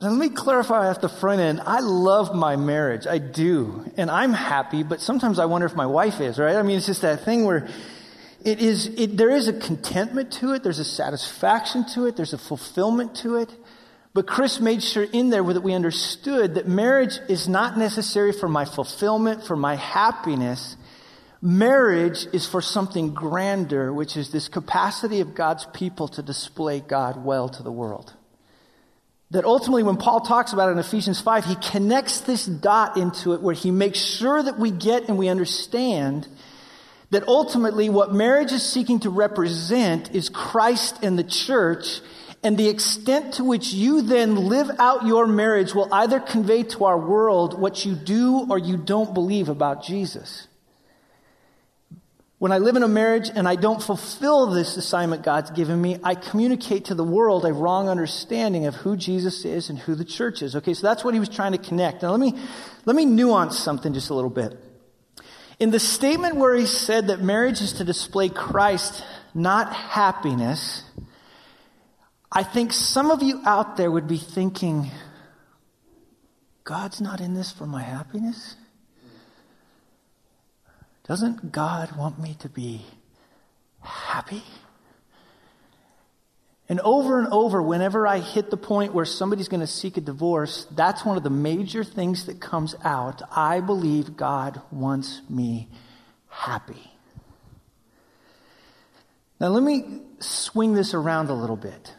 Now, let me clarify at the front end. I love my marriage. I do. And I'm happy, but sometimes I wonder if my wife is, right? I mean, it's just that thing where it is, it, there is a contentment to it. There's a satisfaction to it. There's a fulfillment to it. But Chris made sure in there that we understood that marriage is not necessary for my fulfillment, for my happiness. Marriage is for something grander, which is this capacity of God's people to display God well to the world. That ultimately, when Paul talks about it in Ephesians 5, he connects this dot into it where he makes sure that we get and we understand that ultimately what marriage is seeking to represent is Christ and the church, and the extent to which you then live out your marriage will either convey to our world what you do or you don't believe about Jesus. When I live in a marriage and I don't fulfill this assignment God's given me, I communicate to the world a wrong understanding of who Jesus is and who the church is. Okay, so that's what he was trying to connect. Now let me, let me nuance something just a little bit. In the statement where he said that marriage is to display Christ, not happiness, I think some of you out there would be thinking, God's not in this for my happiness? Doesn't God want me to be happy? And over and over, whenever I hit the point where somebody's going to seek a divorce, that's one of the major things that comes out. I believe God wants me happy. Now, let me swing this around a little bit.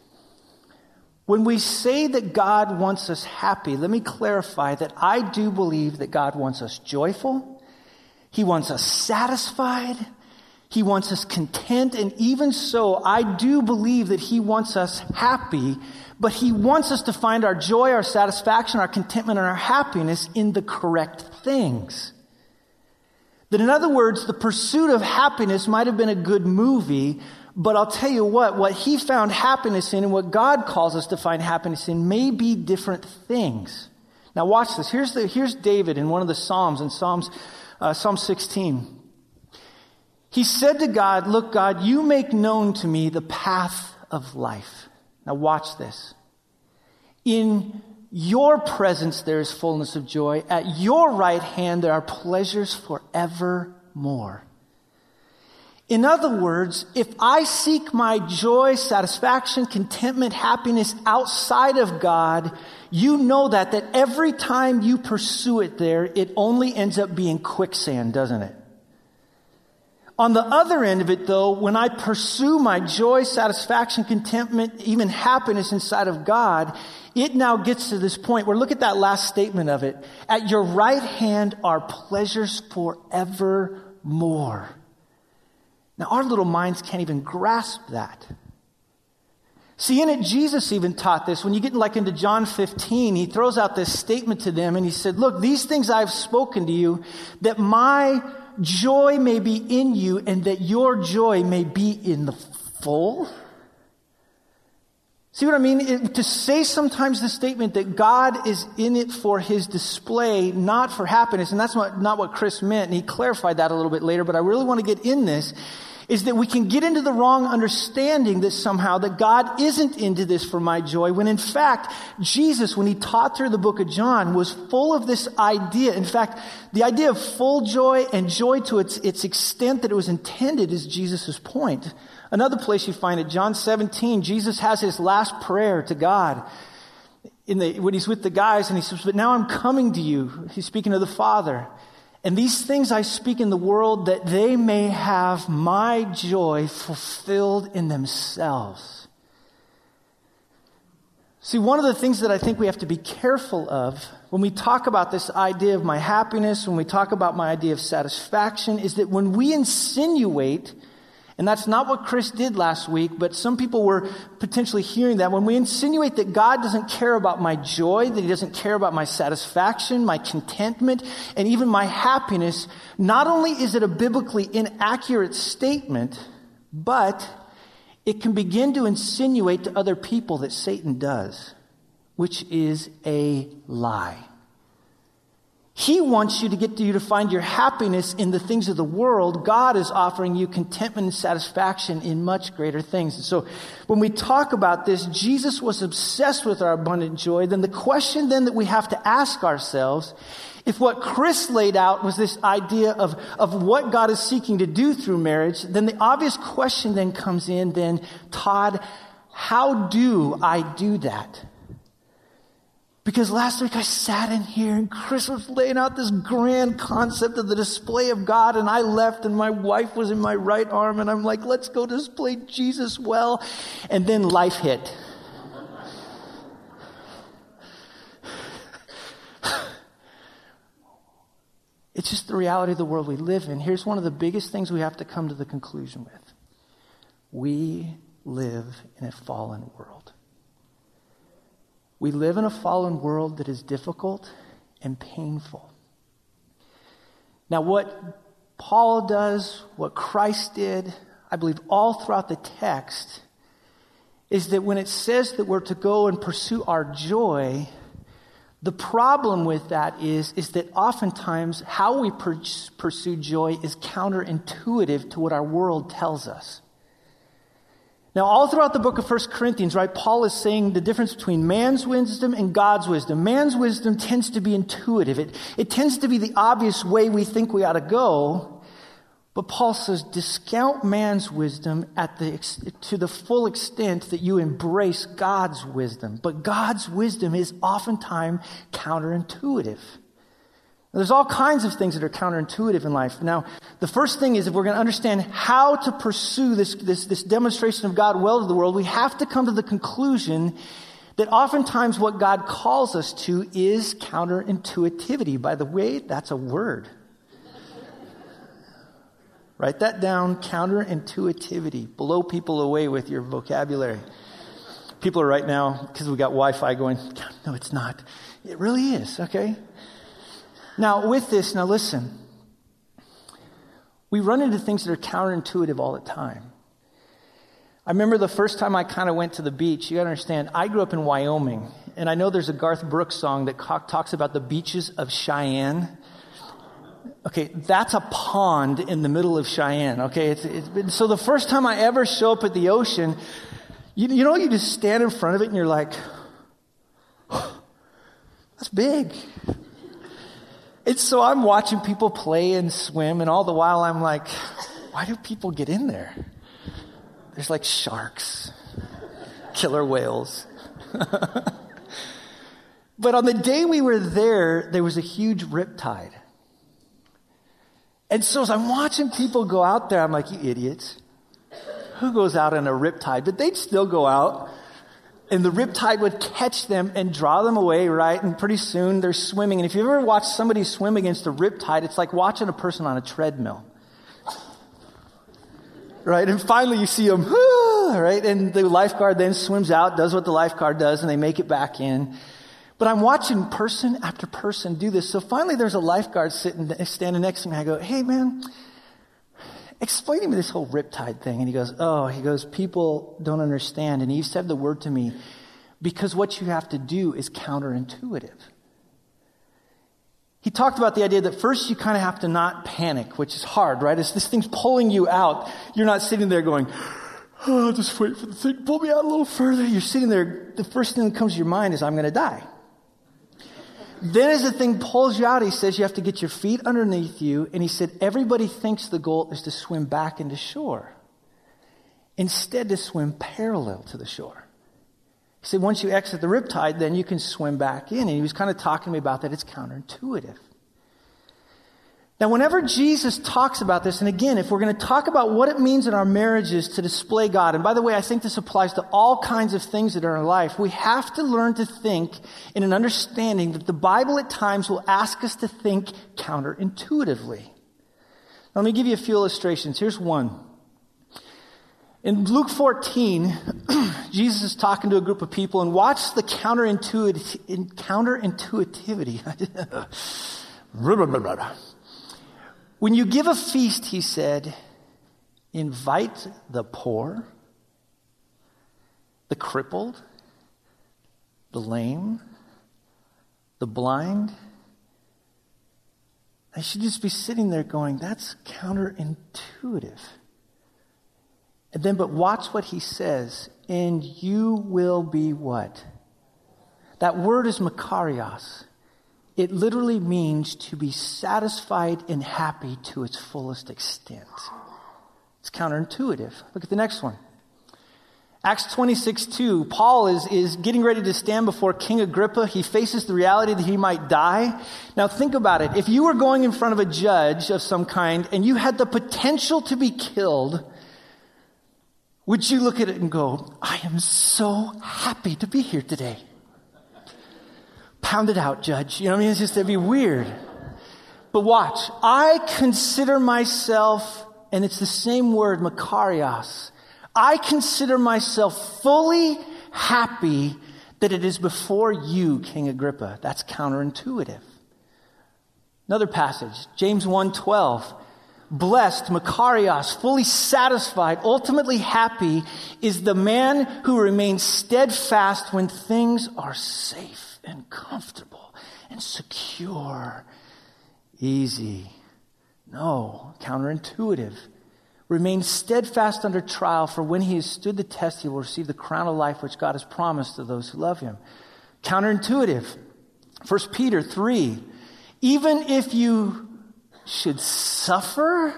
When we say that God wants us happy, let me clarify that I do believe that God wants us joyful. He wants us satisfied. He wants us content. And even so, I do believe that He wants us happy, but He wants us to find our joy, our satisfaction, our contentment, and our happiness in the correct things. That in other words, the pursuit of happiness might have been a good movie, but I'll tell you what, what He found happiness in and what God calls us to find happiness in may be different things. Now watch this. Here's, the, here's David in one of the Psalms, in Psalms uh, Psalm 16. He said to God, Look, God, you make known to me the path of life. Now, watch this. In your presence there is fullness of joy. At your right hand there are pleasures forevermore. In other words, if I seek my joy, satisfaction, contentment, happiness outside of God, you know that, that every time you pursue it there, it only ends up being quicksand, doesn't it? On the other end of it, though, when I pursue my joy, satisfaction, contentment, even happiness inside of God, it now gets to this point where look at that last statement of it. At your right hand are pleasures forevermore. Now, our little minds can't even grasp that. See, in it, Jesus even taught this. When you get like into John 15, he throws out this statement to them and he said, Look, these things I've spoken to you, that my joy may be in you and that your joy may be in the full. See what I mean? It, to say sometimes the statement that God is in it for his display, not for happiness, and that's not, not what Chris meant, and he clarified that a little bit later, but I really want to get in this, is that we can get into the wrong understanding that somehow that God isn't into this for my joy, when in fact, Jesus, when he taught through the book of John, was full of this idea. In fact, the idea of full joy and joy to its, its extent that it was intended is Jesus' point. Another place you find it, John 17, Jesus has his last prayer to God. In the, when he's with the guys and he says, but now I'm coming to you. He's speaking to the Father. And these things I speak in the world that they may have my joy fulfilled in themselves. See, one of the things that I think we have to be careful of when we talk about this idea of my happiness, when we talk about my idea of satisfaction, is that when we insinuate and that's not what Chris did last week, but some people were potentially hearing that. When we insinuate that God doesn't care about my joy, that He doesn't care about my satisfaction, my contentment, and even my happiness, not only is it a biblically inaccurate statement, but it can begin to insinuate to other people that Satan does, which is a lie. He wants you to get to you to find your happiness in the things of the world. God is offering you contentment and satisfaction in much greater things. And so when we talk about this, Jesus was obsessed with our abundant joy. Then the question then that we have to ask ourselves, if what Chris laid out was this idea of, of what God is seeking to do through marriage, then the obvious question then comes in then, Todd, how do I do that? Because last week I sat in here and Chris was laying out this grand concept of the display of God, and I left, and my wife was in my right arm, and I'm like, let's go display Jesus well. And then life hit. It's just the reality of the world we live in. Here's one of the biggest things we have to come to the conclusion with we live in a fallen world. We live in a fallen world that is difficult and painful. Now, what Paul does, what Christ did, I believe all throughout the text, is that when it says that we're to go and pursue our joy, the problem with that is, is that oftentimes how we pursue joy is counterintuitive to what our world tells us. Now, all throughout the book of 1 Corinthians, right, Paul is saying the difference between man's wisdom and God's wisdom. Man's wisdom tends to be intuitive. It, it tends to be the obvious way we think we ought to go. But Paul says, discount man's wisdom at the, to the full extent that you embrace God's wisdom. But God's wisdom is oftentimes counterintuitive. There's all kinds of things that are counterintuitive in life. Now, the first thing is if we're going to understand how to pursue this, this, this demonstration of God well to the world, we have to come to the conclusion that oftentimes what God calls us to is counterintuitivity. By the way, that's a word. Write that down counterintuitivity. Blow people away with your vocabulary. People are right now, because we've got Wi Fi going, no, it's not. It really is, okay? Now, with this, now listen. We run into things that are counterintuitive all the time. I remember the first time I kind of went to the beach. You gotta understand, I grew up in Wyoming, and I know there's a Garth Brooks song that talks about the beaches of Cheyenne. Okay, that's a pond in the middle of Cheyenne. Okay, it's, it's been, so the first time I ever show up at the ocean, you, you know, you just stand in front of it and you're like, that's big. And so I'm watching people play and swim, and all the while I'm like, why do people get in there? There's like sharks, killer whales. but on the day we were there, there was a huge rip tide. And so as I'm watching people go out there, I'm like, you idiots. Who goes out in a rip tide? But they'd still go out and the riptide would catch them and draw them away, right? And pretty soon they're swimming. And if you've ever watch somebody swim against a riptide, it's like watching a person on a treadmill. Right? And finally you see them, right? And the lifeguard then swims out, does what the lifeguard does, and they make it back in. But I'm watching person after person do this. So finally there's a lifeguard sitting, standing next to me. I go, hey man, explain to me this whole riptide thing. And he goes, oh, he goes, people don't understand. And he said the word to me, because what you have to do is counterintuitive. He talked about the idea that first you kind of have to not panic, which is hard, right? As this thing's pulling you out, you're not sitting there going, oh, just wait for the thing, pull me out a little further. You're sitting there, the first thing that comes to your mind is, I'm going to die. Then, as the thing pulls you out, he says you have to get your feet underneath you. And he said, everybody thinks the goal is to swim back into shore. Instead, to swim parallel to the shore. He said, once you exit the riptide, then you can swim back in. And he was kind of talking to me about that. It's counterintuitive. Now, whenever Jesus talks about this, and again, if we're going to talk about what it means in our marriages to display God, and by the way, I think this applies to all kinds of things that are in our life, we have to learn to think in an understanding that the Bible at times will ask us to think counterintuitively. Now, let me give you a few illustrations. Here's one. In Luke 14, Jesus is talking to a group of people, and watch the counterintuitivity. When you give a feast, he said, invite the poor, the crippled, the lame, the blind, I should just be sitting there going, that's counterintuitive. And then, but watch what he says, and you will be what? That word is makarios. It literally means to be satisfied and happy to its fullest extent. It's counterintuitive. Look at the next one. Acts 26, 2, Paul is, is getting ready to stand before King Agrippa. He faces the reality that he might die. Now think about it. If you were going in front of a judge of some kind and you had the potential to be killed, would you look at it and go, I am so happy to be here today? Pound it out, judge. You know what I mean? It's just, it'd be weird. But watch. I consider myself, and it's the same word, Makarios I consider myself fully happy that it is before you, King Agrippa. That's counterintuitive. Another passage, James 1:12. Blessed, Makarios, fully satisfied, ultimately happy is the man who remains steadfast when things are safe and comfortable and secure, easy. No, counterintuitive. Remain steadfast under trial, for when he has stood the test, he will receive the crown of life which God has promised to those who love him. Counterintuitive. 1 Peter 3. Even if you should suffer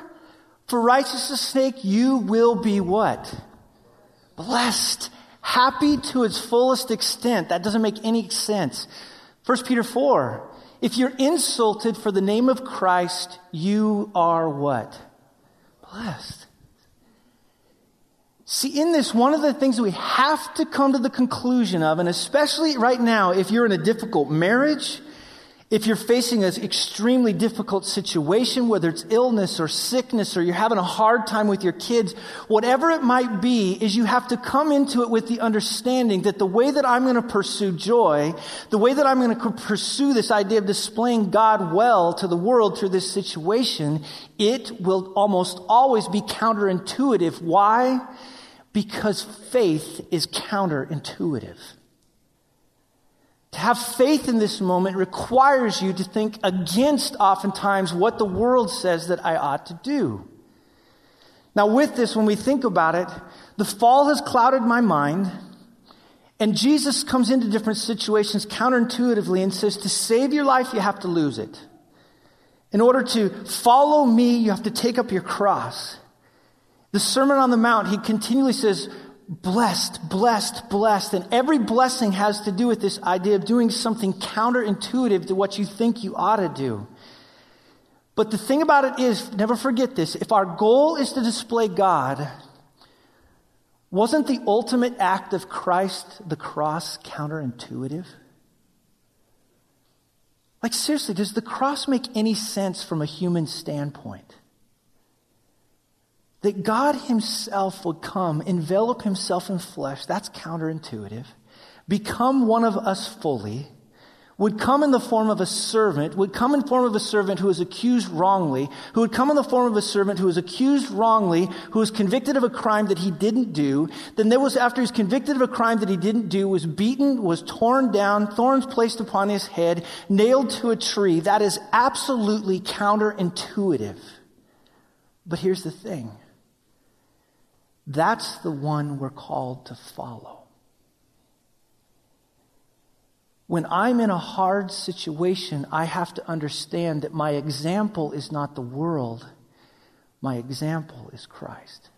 for righteousness' sake, you will be what? Blessed. Happy to its fullest extent. That doesn't make any sense. 1 Peter 4. If you're insulted for the name of Christ, you are what? blessed. See, in this, one of the things we have to come to the conclusion of, and especially right now, if you're in a difficult marriage, if you're facing an extremely difficult situation, whether it's illness or sickness or you're having a hard time with your kids, whatever it might be, is you have to come into it with the understanding that the way that I'm going to pursue joy, the way that I'm going to pursue this idea of displaying God well to the world through this situation, it will almost always be counterintuitive. Why? Because faith is counterintuitive. To have faith in this moment requires you to think against oftentimes what the world says that I ought to do. Now, with this, when we think about it, the fall has clouded my mind, and Jesus comes into different situations counterintuitively and says, To save your life, you have to lose it. In order to follow me, you have to take up your cross. The Sermon on the Mount, he continually says, blessed, blessed, blessed. And every blessing has to do with this idea of doing something counterintuitive to what you think you ought to do. But the thing about it is, never forget this, if our goal is to display God, wasn't the ultimate act of Christ, the cross, counterintuitive? Like, seriously, does the cross make any sense from a human standpoint? That God Himself would come, envelop Himself in flesh, that's counterintuitive, become one of us fully, would come in the form of a servant, would come in the form of a servant who was accused wrongly, who would come in the form of a servant who was accused wrongly, who was convicted of a crime that he didn't do. Then there was, after he was convicted of a crime that he didn't do, was beaten, was torn down, thorns placed upon his head, nailed to a tree. That is absolutely counterintuitive. But here's the thing. That's the one we're called to follow. When I'm in a hard situation, I have to understand that my example is not the world, my example is Christ.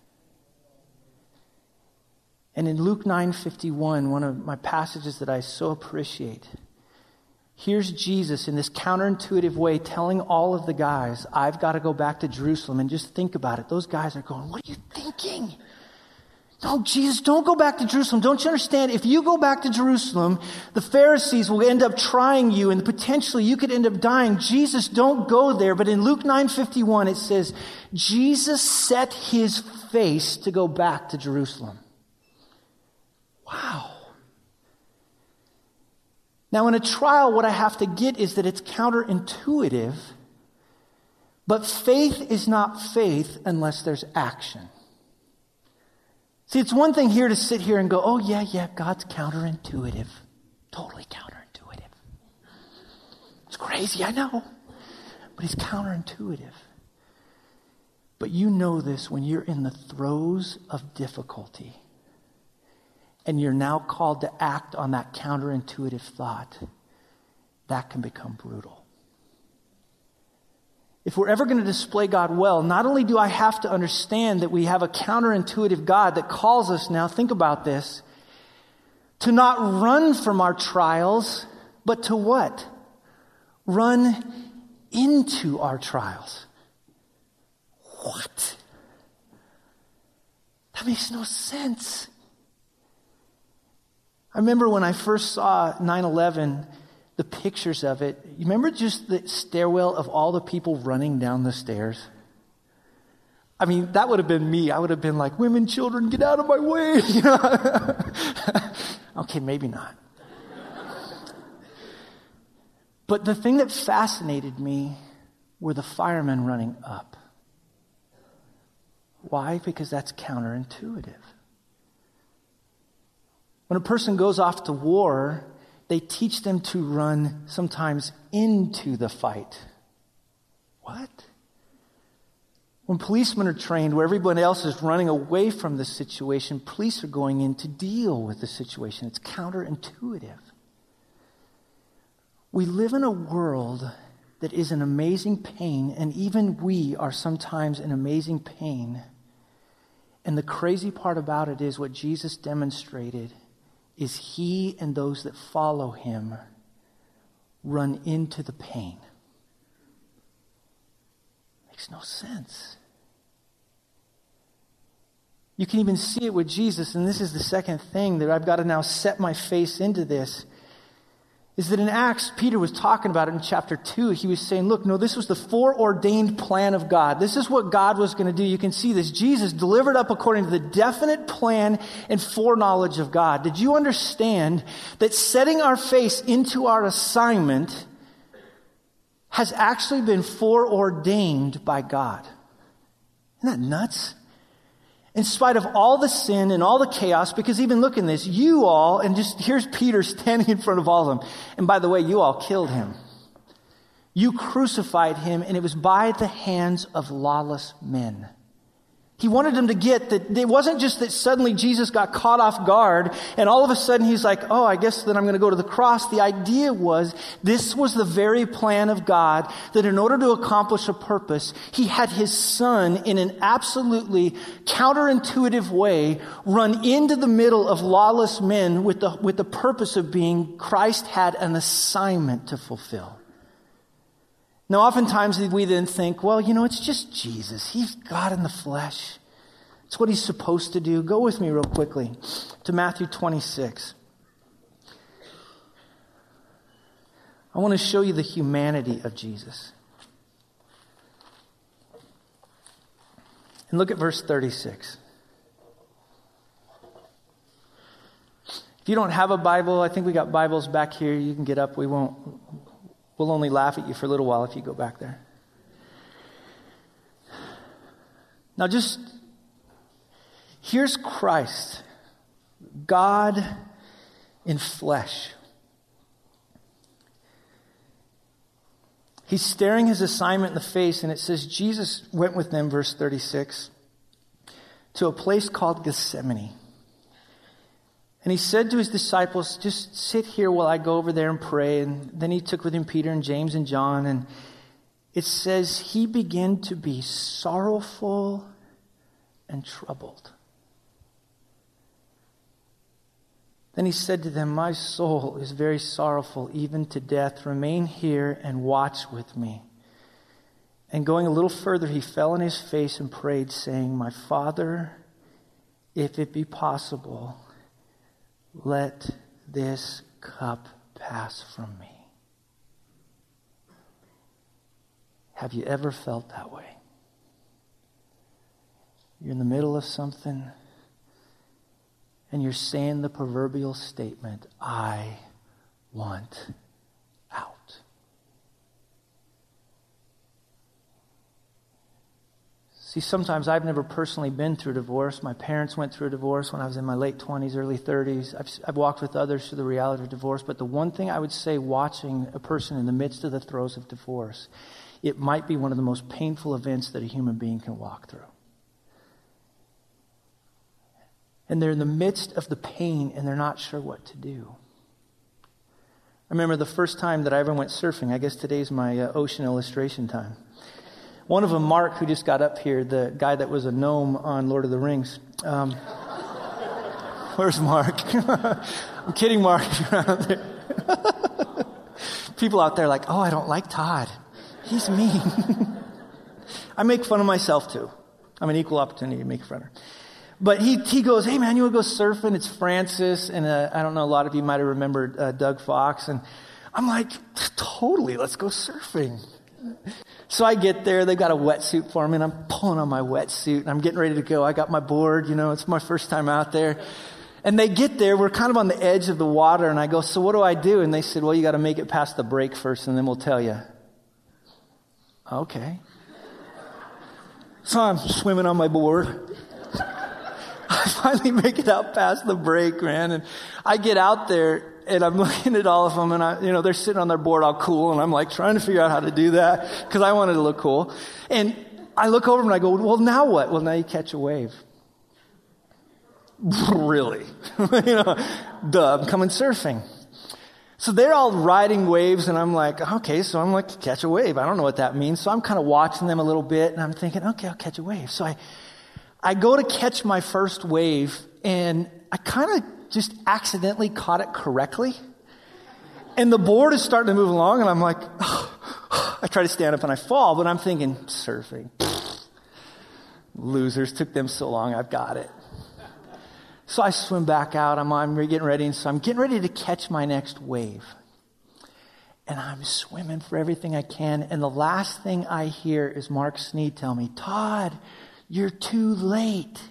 And in Luke 9:51, one of my passages that I so appreciate, here's Jesus in this counterintuitive way telling all of the guys, I've got to go back to Jerusalem and just think about it. Those guys are going, "What are you thinking?" No, Jesus, don't go back to Jerusalem. Don't you understand? If you go back to Jerusalem, the Pharisees will end up trying you and potentially you could end up dying. Jesus, don't go there. But in Luke 9:51 it says, Jesus set his face to go back to Jerusalem. Wow. Now in a trial what I have to get is that it's counterintuitive, but faith is not faith unless there's action. See, it's one thing here to sit here and go, oh, yeah, yeah, God's counterintuitive. Totally counterintuitive. It's crazy, I know. But he's counterintuitive. But you know this when you're in the throes of difficulty and you're now called to act on that counterintuitive thought, that can become brutal. If we're ever going to display God well, not only do I have to understand that we have a counterintuitive God that calls us now, think about this, to not run from our trials, but to what? Run into our trials. What? That makes no sense. I remember when I first saw 9 11, the pictures of it. You remember just the stairwell of all the people running down the stairs? I mean, that would have been me. I would have been like, women, children, get out of my way. okay, maybe not. but the thing that fascinated me were the firemen running up. Why? Because that's counterintuitive. When a person goes off to war, they teach them to run sometimes into the fight. What? When policemen are trained where everyone else is running away from the situation, police are going in to deal with the situation. It's counterintuitive. We live in a world that is an amazing pain, and even we are sometimes in amazing pain. And the crazy part about it is what Jesus demonstrated is he and those that follow him run into the pain. Makes no sense. You can even see it with Jesus, and this is the second thing that I've got to now set my face into this is that in Acts, Peter was talking about it in chapter 2. He was saying, Look, no, this was the foreordained plan of God. This is what God was going to do. You can see this. Jesus delivered up according to the definite plan and foreknowledge of God. Did you understand that setting our face into our assignment has actually been foreordained by God? Isn't that nuts? In spite of all the sin and all the chaos, because even look in this, you all, and just here's Peter standing in front of all of them. And by the way, you all killed him. You crucified him, and it was by the hands of lawless men. He wanted them to get that it wasn't just that suddenly Jesus got caught off guard and all of a sudden he's like, oh, I guess then I'm going to go to the cross. The idea was this was the very plan of God that in order to accomplish a purpose, he had his son in an absolutely counterintuitive way run into the middle of lawless men with the, with the purpose of being Christ had an assignment to fulfill. Now, oftentimes we then think, well, you know, it's just Jesus. He's God in the flesh. It's what he's supposed to do. Go with me real quickly to Matthew 26. I want to show you the humanity of Jesus. And look at verse 36. If you don't have a Bible, I think we got Bibles back here. You can get up. We won't We'll only laugh at you for a little while if you go back there. Now, just here's Christ, God in flesh. He's staring his assignment in the face, and it says Jesus went with them, verse 36, to a place called Gethsemane. And he said to his disciples, Just sit here while I go over there and pray. And then he took with him Peter and James and John. And it says he began to be sorrowful and troubled. Then he said to them, My soul is very sorrowful, even to death. Remain here and watch with me. And going a little further, he fell on his face and prayed, saying, My Father, if it be possible, let this cup pass from me. Have you ever felt that way? You're in the middle of something and you're saying the proverbial statement, I want See, sometimes I've never personally been through divorce. My parents went through a divorce when I was in my late 20s, early 30s. I've, I've, walked with others through the reality of divorce. But the one thing I would say watching a person in the midst of the throes of divorce it might be one of the most painful events that a human being can walk through. And they're in the midst of the pain and they're not sure what to do. I remember the first time that I ever went surfing. I guess today's my uh, ocean illustration time. One of them, Mark, who just got up here, the guy that was a gnome on Lord of the Rings. Um, where's Mark? I'm kidding, Mark. People out there like, oh, I don't like Todd. He's mean. I make fun of myself too. I'm an equal opportunity to make fun of. But he, he goes, hey man, you want to go surfing? It's Francis. And uh, I don't know, a lot of you might have remembered uh, Doug Fox. And I'm like, totally, let's go surfing. So I get there, they've got a wetsuit for me, and I'm pulling on my wetsuit, and I'm getting ready to go. I got my board, you know, it's my first time out there. And they get there, we're kind of on the edge of the water, and I go, So what do I do? And they said, Well, you got to make it past the break first, and then we'll tell you. Okay. So I'm swimming on my board. I finally make it out past the break, man. And I get out there and I'm looking at all of them and I, you know, they're sitting on their board all cool. And I'm like trying to figure out how to do that because I wanted to look cool. And I look over and I go, well, now what? Well, now you catch a wave. really? you know, duh, I'm coming surfing. So they're all riding waves, and I'm like, okay, so I'm like, catch a wave. I don't know what that means. So I'm kind of watching them a little bit, and I'm thinking, okay, I'll catch a wave. So I, I go to catch my first wave, and I kind of just accidentally caught it correctly. And the board is starting to move along, and I'm like, oh. I try to stand up and I fall, but I'm thinking, surfing. Losers, took them so long, I've got it. So I swim back out. I'm, I'm getting ready, and so I'm getting ready to catch my next wave. And I'm swimming for everything I can. And the last thing I hear is Mark Sneed tell me, Todd, you're too late.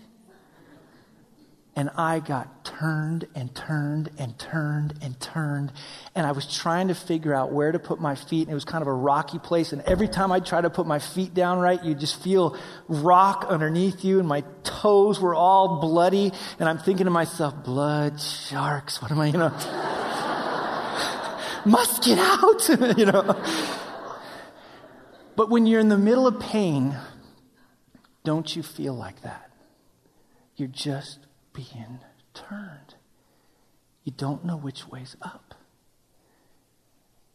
And I got turned and turned and turned and turned. And I was trying to figure out where to put my feet. And it was kind of a rocky place. And every time I tried to put my feet down right, you just feel rock underneath you. And my toes were all bloody. And I'm thinking to myself, blood, sharks, what am I, you know? Must get out, you know? But when you're in the middle of pain, don't you feel like that? You're just being turned. You don't know which way's up.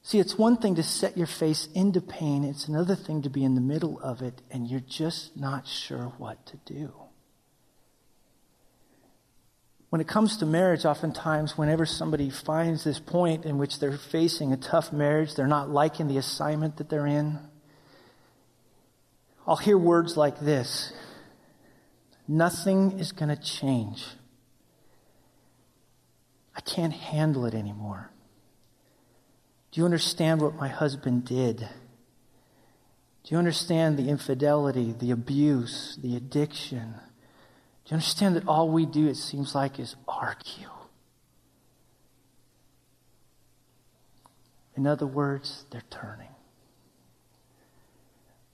See, it's one thing to set your face into pain, it's another thing to be in the middle of it and you're just not sure what to do. When it comes to marriage, oftentimes, whenever somebody finds this point in which they're facing a tough marriage, they're not liking the assignment that they're in, I'll hear words like this Nothing is going to change. I can't handle it anymore. Do you understand what my husband did? Do you understand the infidelity, the abuse, the addiction? Do you understand that all we do, it seems like, is argue? In other words, they're turning.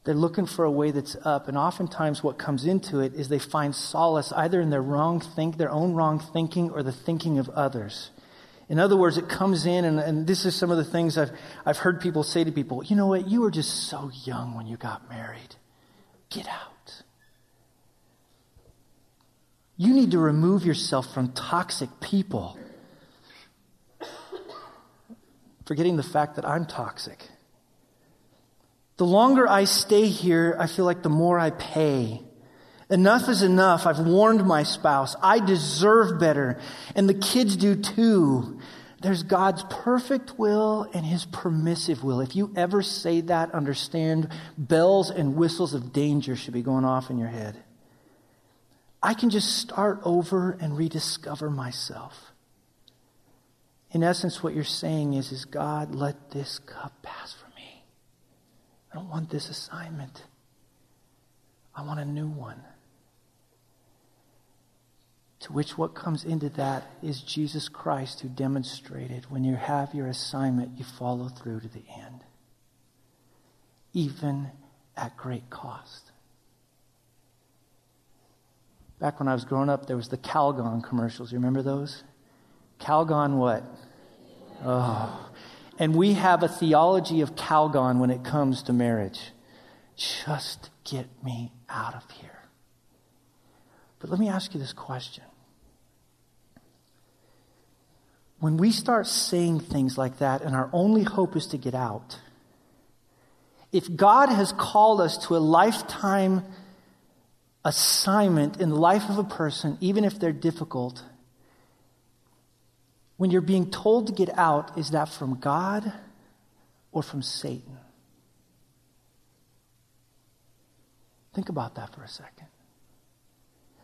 They're looking for a way that's up, and oftentimes what comes into it is they find solace either in their wrong think, their own wrong thinking, or the thinking of others. In other words, it comes in, and, and this is some of the things I've, I've heard people say to people you know what, you were just so young when you got married. Get out. You need to remove yourself from toxic people. Forgetting the fact that I'm toxic. The longer I stay here, I feel like the more I pay. Enough is enough. I've warned my spouse. I deserve better. And the kids do too. There's God's perfect will and His permissive will. If you ever say that, understand bells and whistles of danger should be going off in your head. I can just start over and rediscover myself. In essence, what you're saying is, is God, let this cup pass I don't want this assignment. I want a new one. To which what comes into that is Jesus Christ who demonstrated when you have your assignment, you follow through to the end, even at great cost. Back when I was growing up, there was the Calgon commercials. You remember those? Calgon what? Oh. And we have a theology of Calgon when it comes to marriage. Just get me out of here. But let me ask you this question. When we start saying things like that and our only hope is to get out, if God has called us to a lifetime assignment in the life of a person, even if they're difficult, when you're being told to get out, is that from God or from Satan? Think about that for a second.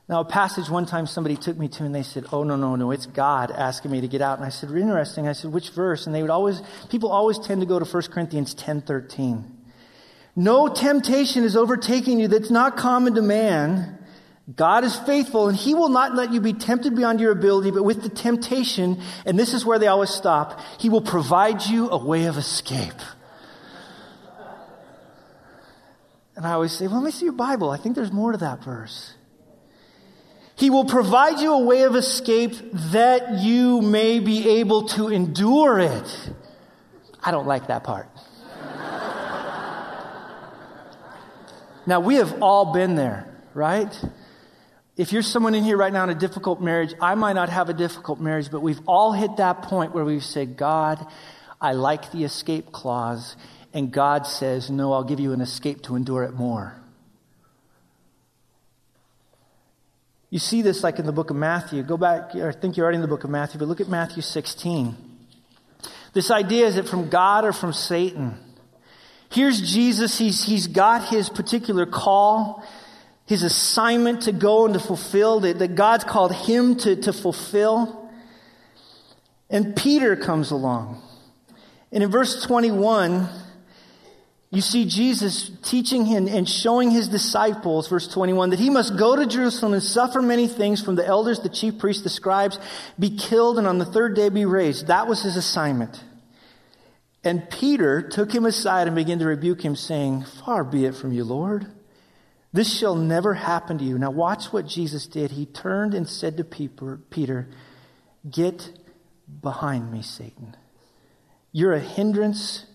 Now, a passage one time somebody took me to and they said, Oh, no, no, no, it's God asking me to get out. And I said, Interesting. I said, Which verse? And they would always, people always tend to go to 1 Corinthians 10 13. No temptation is overtaking you that's not common to man. God is faithful and he will not let you be tempted beyond your ability, but with the temptation, and this is where they always stop, he will provide you a way of escape. And I always say, well, let me see your Bible. I think there's more to that verse. He will provide you a way of escape that you may be able to endure it. I don't like that part. now, we have all been there, right? If you're someone in here right now in a difficult marriage, I might not have a difficult marriage, but we've all hit that point where we've said, God, I like the escape clause. And God says, No, I'll give you an escape to endure it more. You see this like in the book of Matthew. Go back, I think you're already in the book of Matthew, but look at Matthew 16. This idea is it from God or from Satan? Here's Jesus. He's, he's got his particular call, his assignment to go and to fulfill that, that God's called him to, to fulfill. And Peter comes along. And in verse 21, you see Jesus teaching him and showing his disciples, verse 21, that he must go to Jerusalem and suffer many things from the elders, the chief priests, the scribes, be killed, and on the third day be raised. That was his assignment. And Peter took him aside and began to rebuke him, saying, Far be it from you, Lord. This shall never happen to you. Now, watch what Jesus did. He turned and said to Peter, Get behind me, Satan. You're a hindrance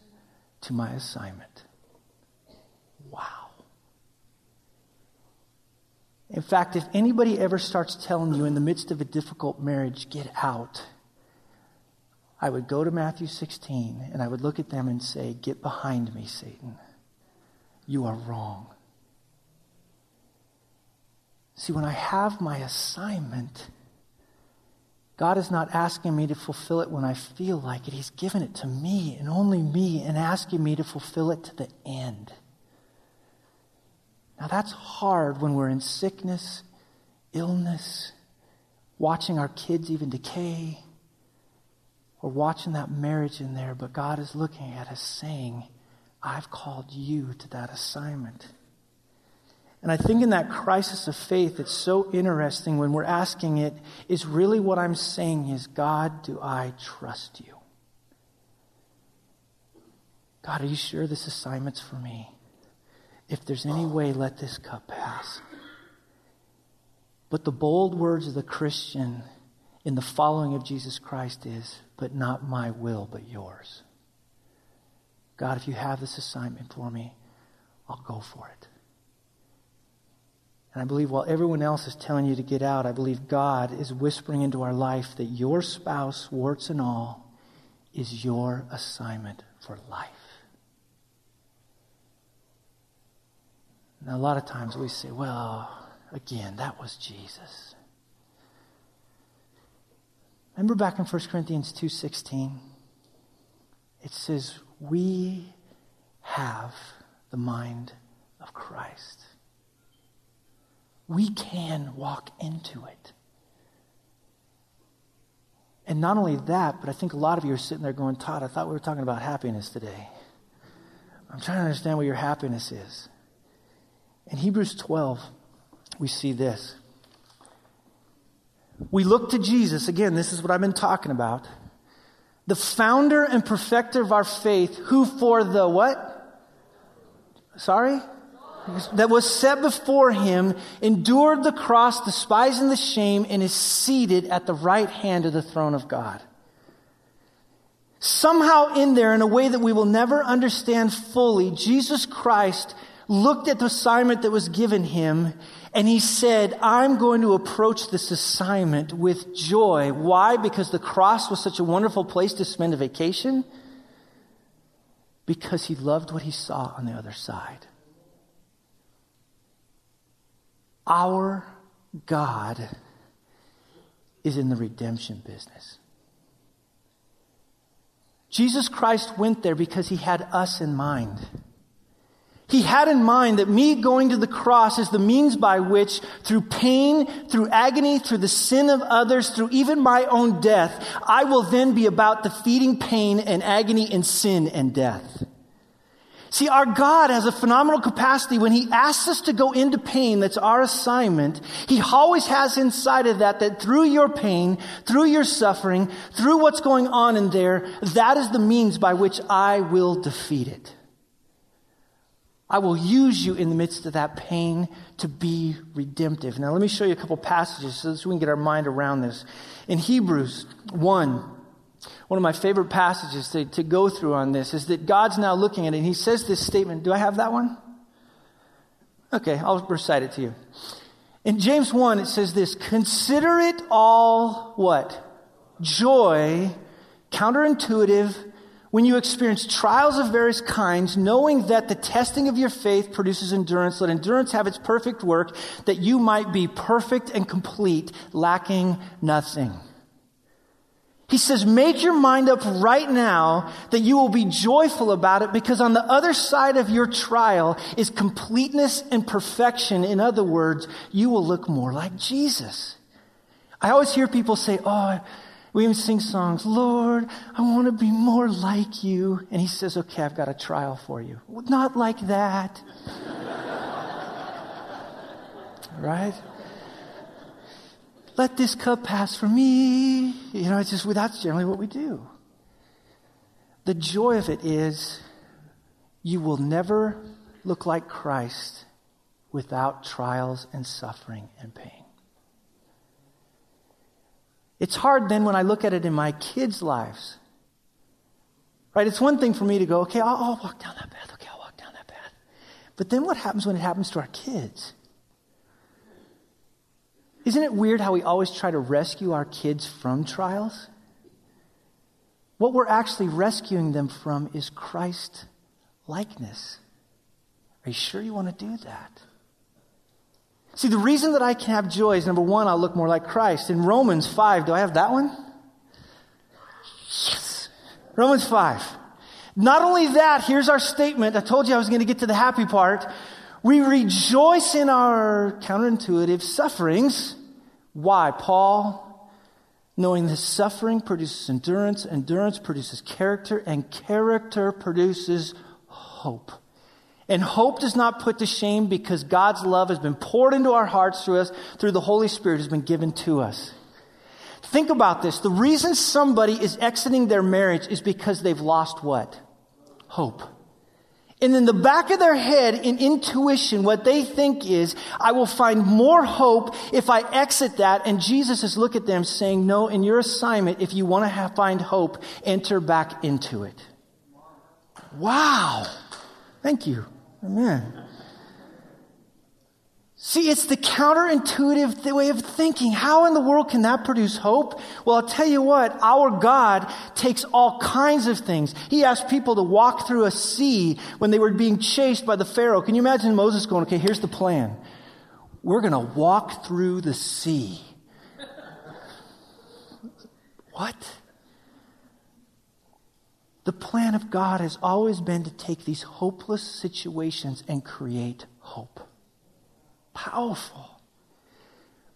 to my assignment. Wow. In fact, if anybody ever starts telling you in the midst of a difficult marriage, get out, I would go to Matthew 16 and I would look at them and say, Get behind me, Satan. You are wrong. See, when I have my assignment, God is not asking me to fulfill it when I feel like it. He's given it to me and only me and asking me to fulfill it to the end. Now, that's hard when we're in sickness, illness, watching our kids even decay, or watching that marriage in there, but God is looking at us saying, I've called you to that assignment. And I think in that crisis of faith, it's so interesting when we're asking it, is really what I'm saying is, God, do I trust you? God, are you sure this assignment's for me? If there's any way, let this cup pass. But the bold words of the Christian in the following of Jesus Christ is, but not my will, but yours. God, if you have this assignment for me, I'll go for it. And I believe while everyone else is telling you to get out, I believe God is whispering into our life that your spouse, warts and all, is your assignment for life. Now, a lot of times we say, well, again, that was Jesus. Remember back in 1 Corinthians 2:16? It says, "We have the mind of Christ." We can walk into it. And not only that, but I think a lot of you are sitting there going, Todd, I thought we were talking about happiness today. I'm trying to understand what your happiness is. In Hebrews 12, we see this. We look to Jesus. Again, this is what I've been talking about. The founder and perfecter of our faith, who for the what? Sorry? That was set before him, endured the cross, despising the shame, and is seated at the right hand of the throne of God. Somehow in there, in a way that we will never understand fully, Jesus Christ looked at the assignment that was given him and he said, I'm going to approach this assignment with joy. Why? Because the cross was such a wonderful place to spend a vacation? Because he loved what he saw on the other side. Our God is in the redemption business. Jesus Christ went there because he had us in mind. He had in mind that me going to the cross is the means by which, through pain, through agony, through the sin of others, through even my own death, I will then be about defeating pain and agony and sin and death. See, our God has a phenomenal capacity when He asks us to go into pain, that's our assignment. He always has inside of that, that through your pain, through your suffering, through what's going on in there, that is the means by which I will defeat it. I will use you in the midst of that pain to be redemptive. Now, let me show you a couple passages so we can get our mind around this. In Hebrews 1, one of my favorite passages to, to go through on this is that God's now looking at it and he says this statement. Do I have that one? Okay, I'll recite it to you. In James 1, it says this Consider it all what? Joy, counterintuitive, when you experience trials of various kinds, knowing that the testing of your faith produces endurance, let endurance have its perfect work, that you might be perfect and complete, lacking nothing. He says, make your mind up right now that you will be joyful about it because on the other side of your trial is completeness and perfection. In other words, you will look more like Jesus. I always hear people say, oh, we even sing songs, Lord, I want to be more like you. And he says, okay, I've got a trial for you. Not like that. right? Let this cup pass from me. You know, it's just, that's generally what we do. The joy of it is you will never look like Christ without trials and suffering and pain. It's hard then when I look at it in my kids' lives. Right? It's one thing for me to go, okay, I'll, I'll walk down that path. Okay, I'll walk down that path. But then what happens when it happens to our kids? Isn't it weird how we always try to rescue our kids from trials? What we're actually rescuing them from is Christ likeness. Are you sure you want to do that? See, the reason that I can have joy is number one, I'll look more like Christ. In Romans 5, do I have that one? Yes. Romans 5. Not only that, here's our statement. I told you I was going to get to the happy part. We rejoice in our counterintuitive sufferings. Why? Paul, knowing that suffering produces endurance, endurance produces character, and character produces hope. And hope does not put to shame because God's love has been poured into our hearts through us, through the Holy Spirit has been given to us. Think about this. The reason somebody is exiting their marriage is because they've lost what? Hope. And in the back of their head, in intuition, what they think is, I will find more hope if I exit that. And Jesus is look at them saying, no, in your assignment, if you want to have, find hope, enter back into it. Wow. Thank you. Amen. See, it's the counterintuitive way of thinking. How in the world can that produce hope? Well, I'll tell you what, our God takes all kinds of things. He asked people to walk through a sea when they were being chased by the Pharaoh. Can you imagine Moses going, okay, here's the plan. We're going to walk through the sea. what? The plan of God has always been to take these hopeless situations and create hope. Powerful.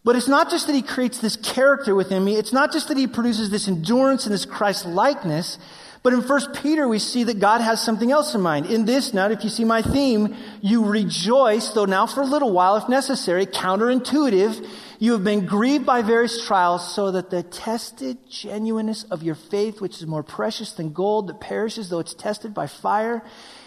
But it's not just that he creates this character within me. It's not just that he produces this endurance and this Christ likeness. But in 1 Peter, we see that God has something else in mind. In this, now, if you see my theme, you rejoice, though now for a little while, if necessary, counterintuitive, You have been grieved by various trials so that the tested genuineness of your faith, which is more precious than gold that perishes though it's tested by fire,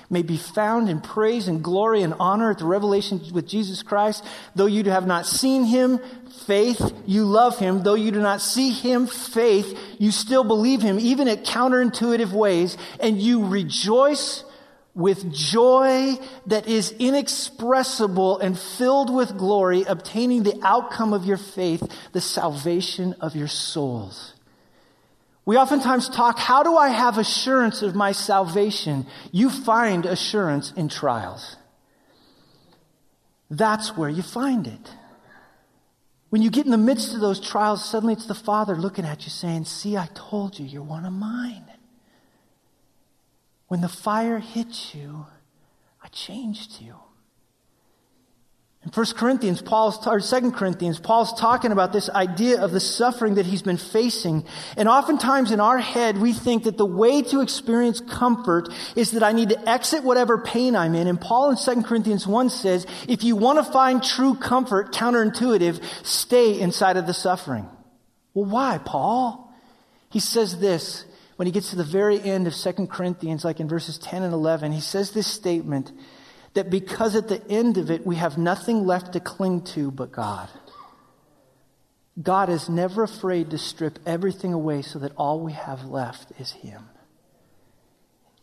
may be found in praise and glory and honor at the revelation with Jesus Christ. Though you have not seen him, faith, you love him. Though you do not see him, faith, you still believe him, even at counterintuitive ways, and you rejoice with joy that is inexpressible and filled with glory, obtaining the outcome of your faith, the salvation of your souls. We oftentimes talk, how do I have assurance of my salvation? You find assurance in trials. That's where you find it. When you get in the midst of those trials, suddenly it's the Father looking at you saying, See, I told you, you're one of mine. When the fire hits you, I changed you. In 1 Corinthians, Paul's, or 2 Corinthians, Paul's talking about this idea of the suffering that he's been facing. And oftentimes in our head, we think that the way to experience comfort is that I need to exit whatever pain I'm in. And Paul in 2 Corinthians 1 says, if you want to find true comfort, counterintuitive, stay inside of the suffering. Well, why, Paul? He says this, when he gets to the very end of 2 Corinthians, like in verses 10 and 11, he says this statement that because at the end of it, we have nothing left to cling to but God. God is never afraid to strip everything away so that all we have left is Him.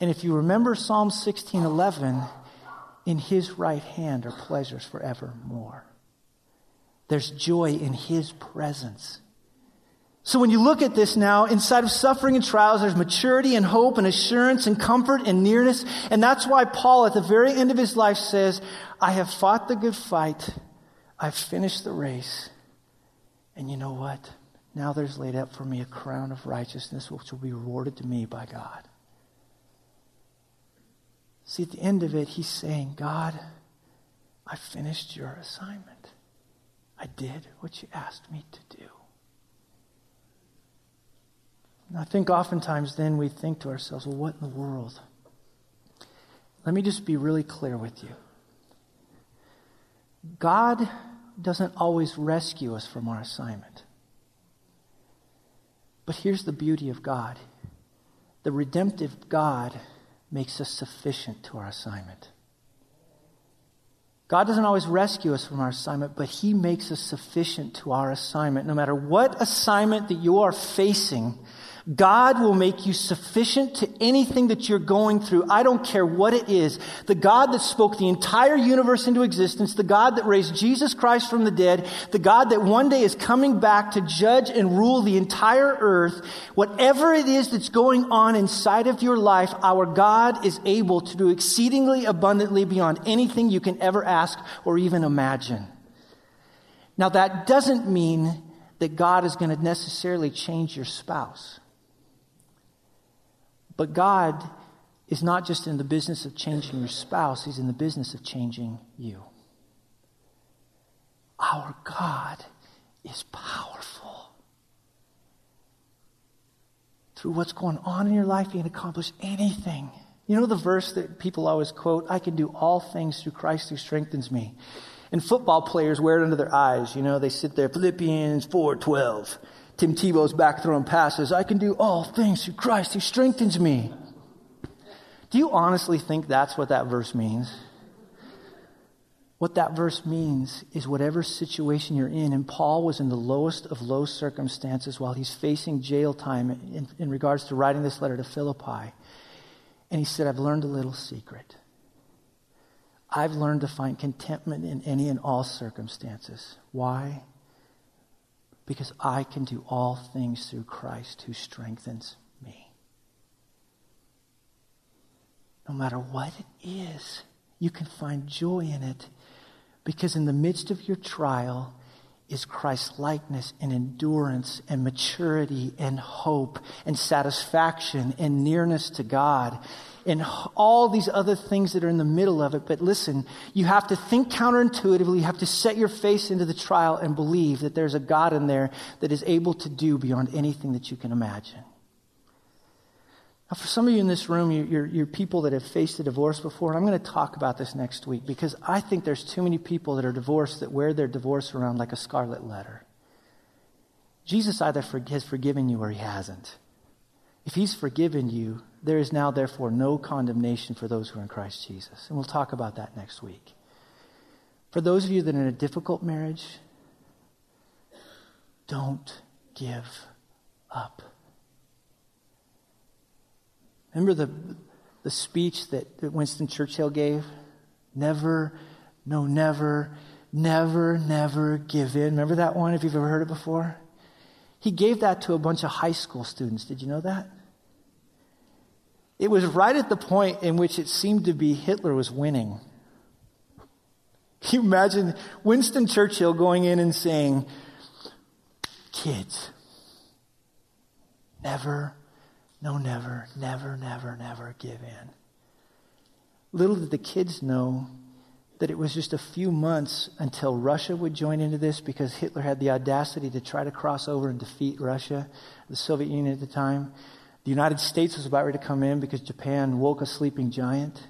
And if you remember Psalm 16:11, in His right hand are pleasures forevermore. There's joy in His presence. So when you look at this now, inside of suffering and trials, there's maturity and hope and assurance and comfort and nearness. And that's why Paul at the very end of his life says, I have fought the good fight. I've finished the race. And you know what? Now there's laid up for me a crown of righteousness, which will be rewarded to me by God. See, at the end of it, he's saying, God, I finished your assignment. I did what you asked me to do. And I think oftentimes then we think to ourselves, well, what in the world? Let me just be really clear with you. God doesn't always rescue us from our assignment. But here's the beauty of God the redemptive God makes us sufficient to our assignment. God doesn't always rescue us from our assignment, but He makes us sufficient to our assignment. No matter what assignment that you are facing, God will make you sufficient to anything that you're going through. I don't care what it is. The God that spoke the entire universe into existence, the God that raised Jesus Christ from the dead, the God that one day is coming back to judge and rule the entire earth, whatever it is that's going on inside of your life, our God is able to do exceedingly abundantly beyond anything you can ever ask or even imagine. Now that doesn't mean that God is going to necessarily change your spouse. But God is not just in the business of changing your spouse, He's in the business of changing you. Our God is powerful. Through what's going on in your life, you can accomplish anything. You know the verse that people always quote, I can do all things through Christ who strengthens me. And football players wear it under their eyes. You know, they sit there, Philippians 4.12. Tim Tebow's back throwing passes. I can do all things through Christ who strengthens me. Do you honestly think that's what that verse means? What that verse means is whatever situation you're in, and Paul was in the lowest of low circumstances while he's facing jail time in, in regards to writing this letter to Philippi. And he said, I've learned a little secret. I've learned to find contentment in any and all circumstances. Why? Because I can do all things through Christ who strengthens me. No matter what it is, you can find joy in it because in the midst of your trial is Christ's likeness and endurance and maturity and hope and satisfaction and nearness to God and all these other things that are in the middle of it. But listen, you have to think counterintuitively. You have to set your face into the trial and believe that there's a God in there that is able to do beyond anything that you can imagine. Now, for some of you in this room, you're, you're, people that have faced a divorce before, and I'm going to talk about this next week because I think there's too many people that are divorced that wear their divorce around like a scarlet letter. Jesus either has forgiven you or he hasn't. If he's forgiven you, there is now, therefore, no condemnation for those who are in Christ Jesus. And we'll talk about that next week. For those of you that are in a difficult marriage, don't give up. Remember the, the speech that, that Winston Churchill gave? Never, no, never, never, never give in. Remember that one if you've ever heard it before? He gave that to a bunch of high school students. Did you know that? It was right at the point in which it seemed to be Hitler was winning. Can you imagine Winston Churchill going in and saying, Kids, never no, never, never, never, never give in. Little did the kids know that it was just a few months until Russia would join into this because Hitler had the audacity to try to cross over and defeat Russia, the Soviet Union at the time. The United States was about ready to come in because Japan woke a sleeping giant.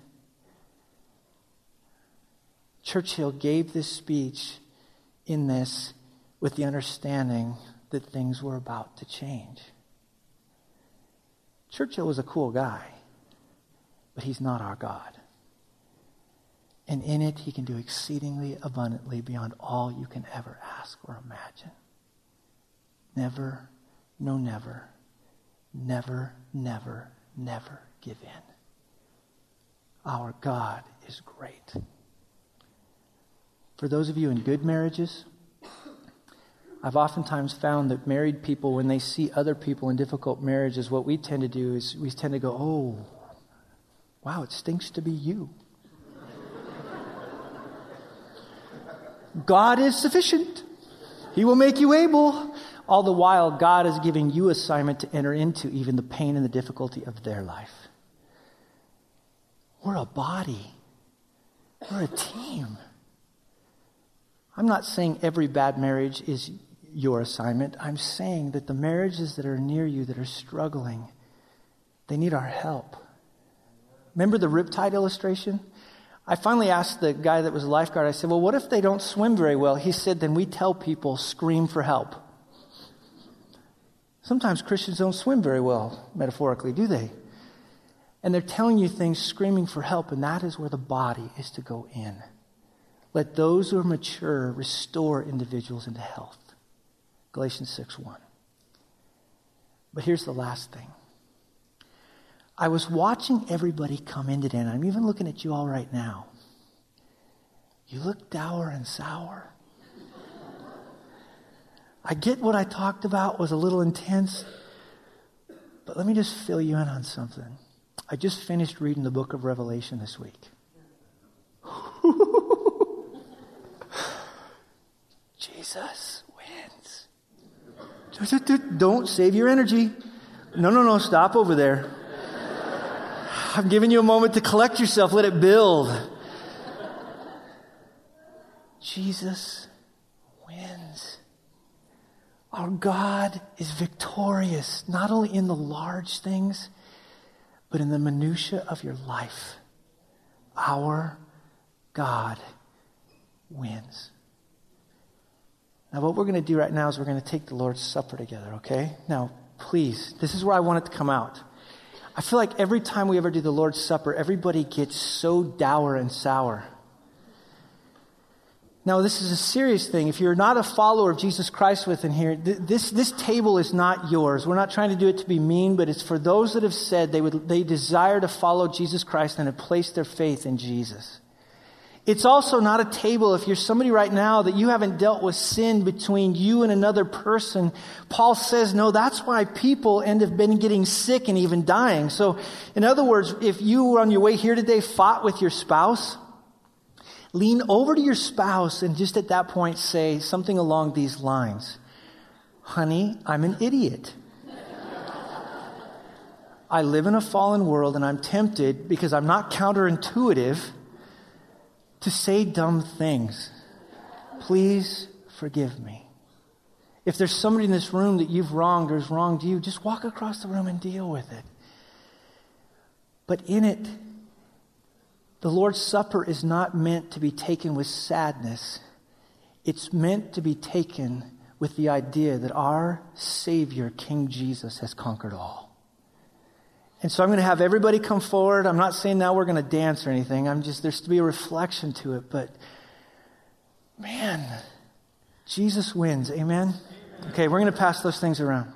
Churchill gave this speech in this with the understanding that things were about to change. Churchill was a cool guy, but he's not our God. And in it, he can do exceedingly abundantly beyond all you can ever ask or imagine. Never, no, never, never, never, never give in. Our God is great. For those of you in good marriages, I've oftentimes found that married people, when they see other people in difficult marriages, what we tend to do is we tend to go, oh, wow, it stinks to be you. God is sufficient. He will make you able. All the while, God is giving you assignment to enter into even the pain and the difficulty of their life. We're a body. We're a team. I'm not saying every bad marriage is your assignment. I'm saying that the marriages that are near you that are struggling, they need our help. Remember the riptide illustration? I finally asked the guy that was a lifeguard, I said, Well, what if they don't swim very well? He said, Then we tell people, scream for help. Sometimes Christians don't swim very well, metaphorically, do they? And they're telling you things, screaming for help, and that is where the body is to go in. Let those who are mature restore individuals into health. Galatians 6 1. But here's the last thing. I was watching everybody come in today, and I'm even looking at you all right now. You look dour and sour. I get what I talked about was a little intense, but let me just fill you in on something. I just finished reading the book of Revelation this week. Jesus. Don't save your energy. No, no, no, stop over there. I'm giving you a moment to collect yourself. Let it build. Jesus wins. Our God is victorious, not only in the large things, but in the minutiae of your life. Our God wins. Now, what we're going to do right now is we're going to take the Lord's Supper together, okay? Now, please, this is where I want it to come out. I feel like every time we ever do the Lord's Supper, everybody gets so dour and sour. Now, this is a serious thing. If you're not a follower of Jesus Christ within here, this, this table is not yours. We're not trying to do it to be mean, but it's for those that have said they, would, they desire to follow Jesus Christ and have placed their faith in Jesus. It's also not a table if you're somebody right now that you haven't dealt with sin between you and another person. Paul says, no, that's why people end up been getting sick and even dying. So, in other words, if you were on your way here today fought with your spouse, lean over to your spouse and just at that point say something along these lines. Honey, I'm an idiot. I live in a fallen world and I'm tempted because I'm not counterintuitive to say dumb things. Please forgive me. If there's somebody in this room that you've wronged or has wronged you, just walk across the room and deal with it. But in it, the Lord's Supper is not meant to be taken with sadness. It's meant to be taken with the idea that our Savior, King Jesus, has conquered all. And so I'm going to have everybody come forward. I'm not saying now we're going to dance or anything. I'm just, there's to be a reflection to it. But man, Jesus wins. Amen? Okay, we're going to pass those things around.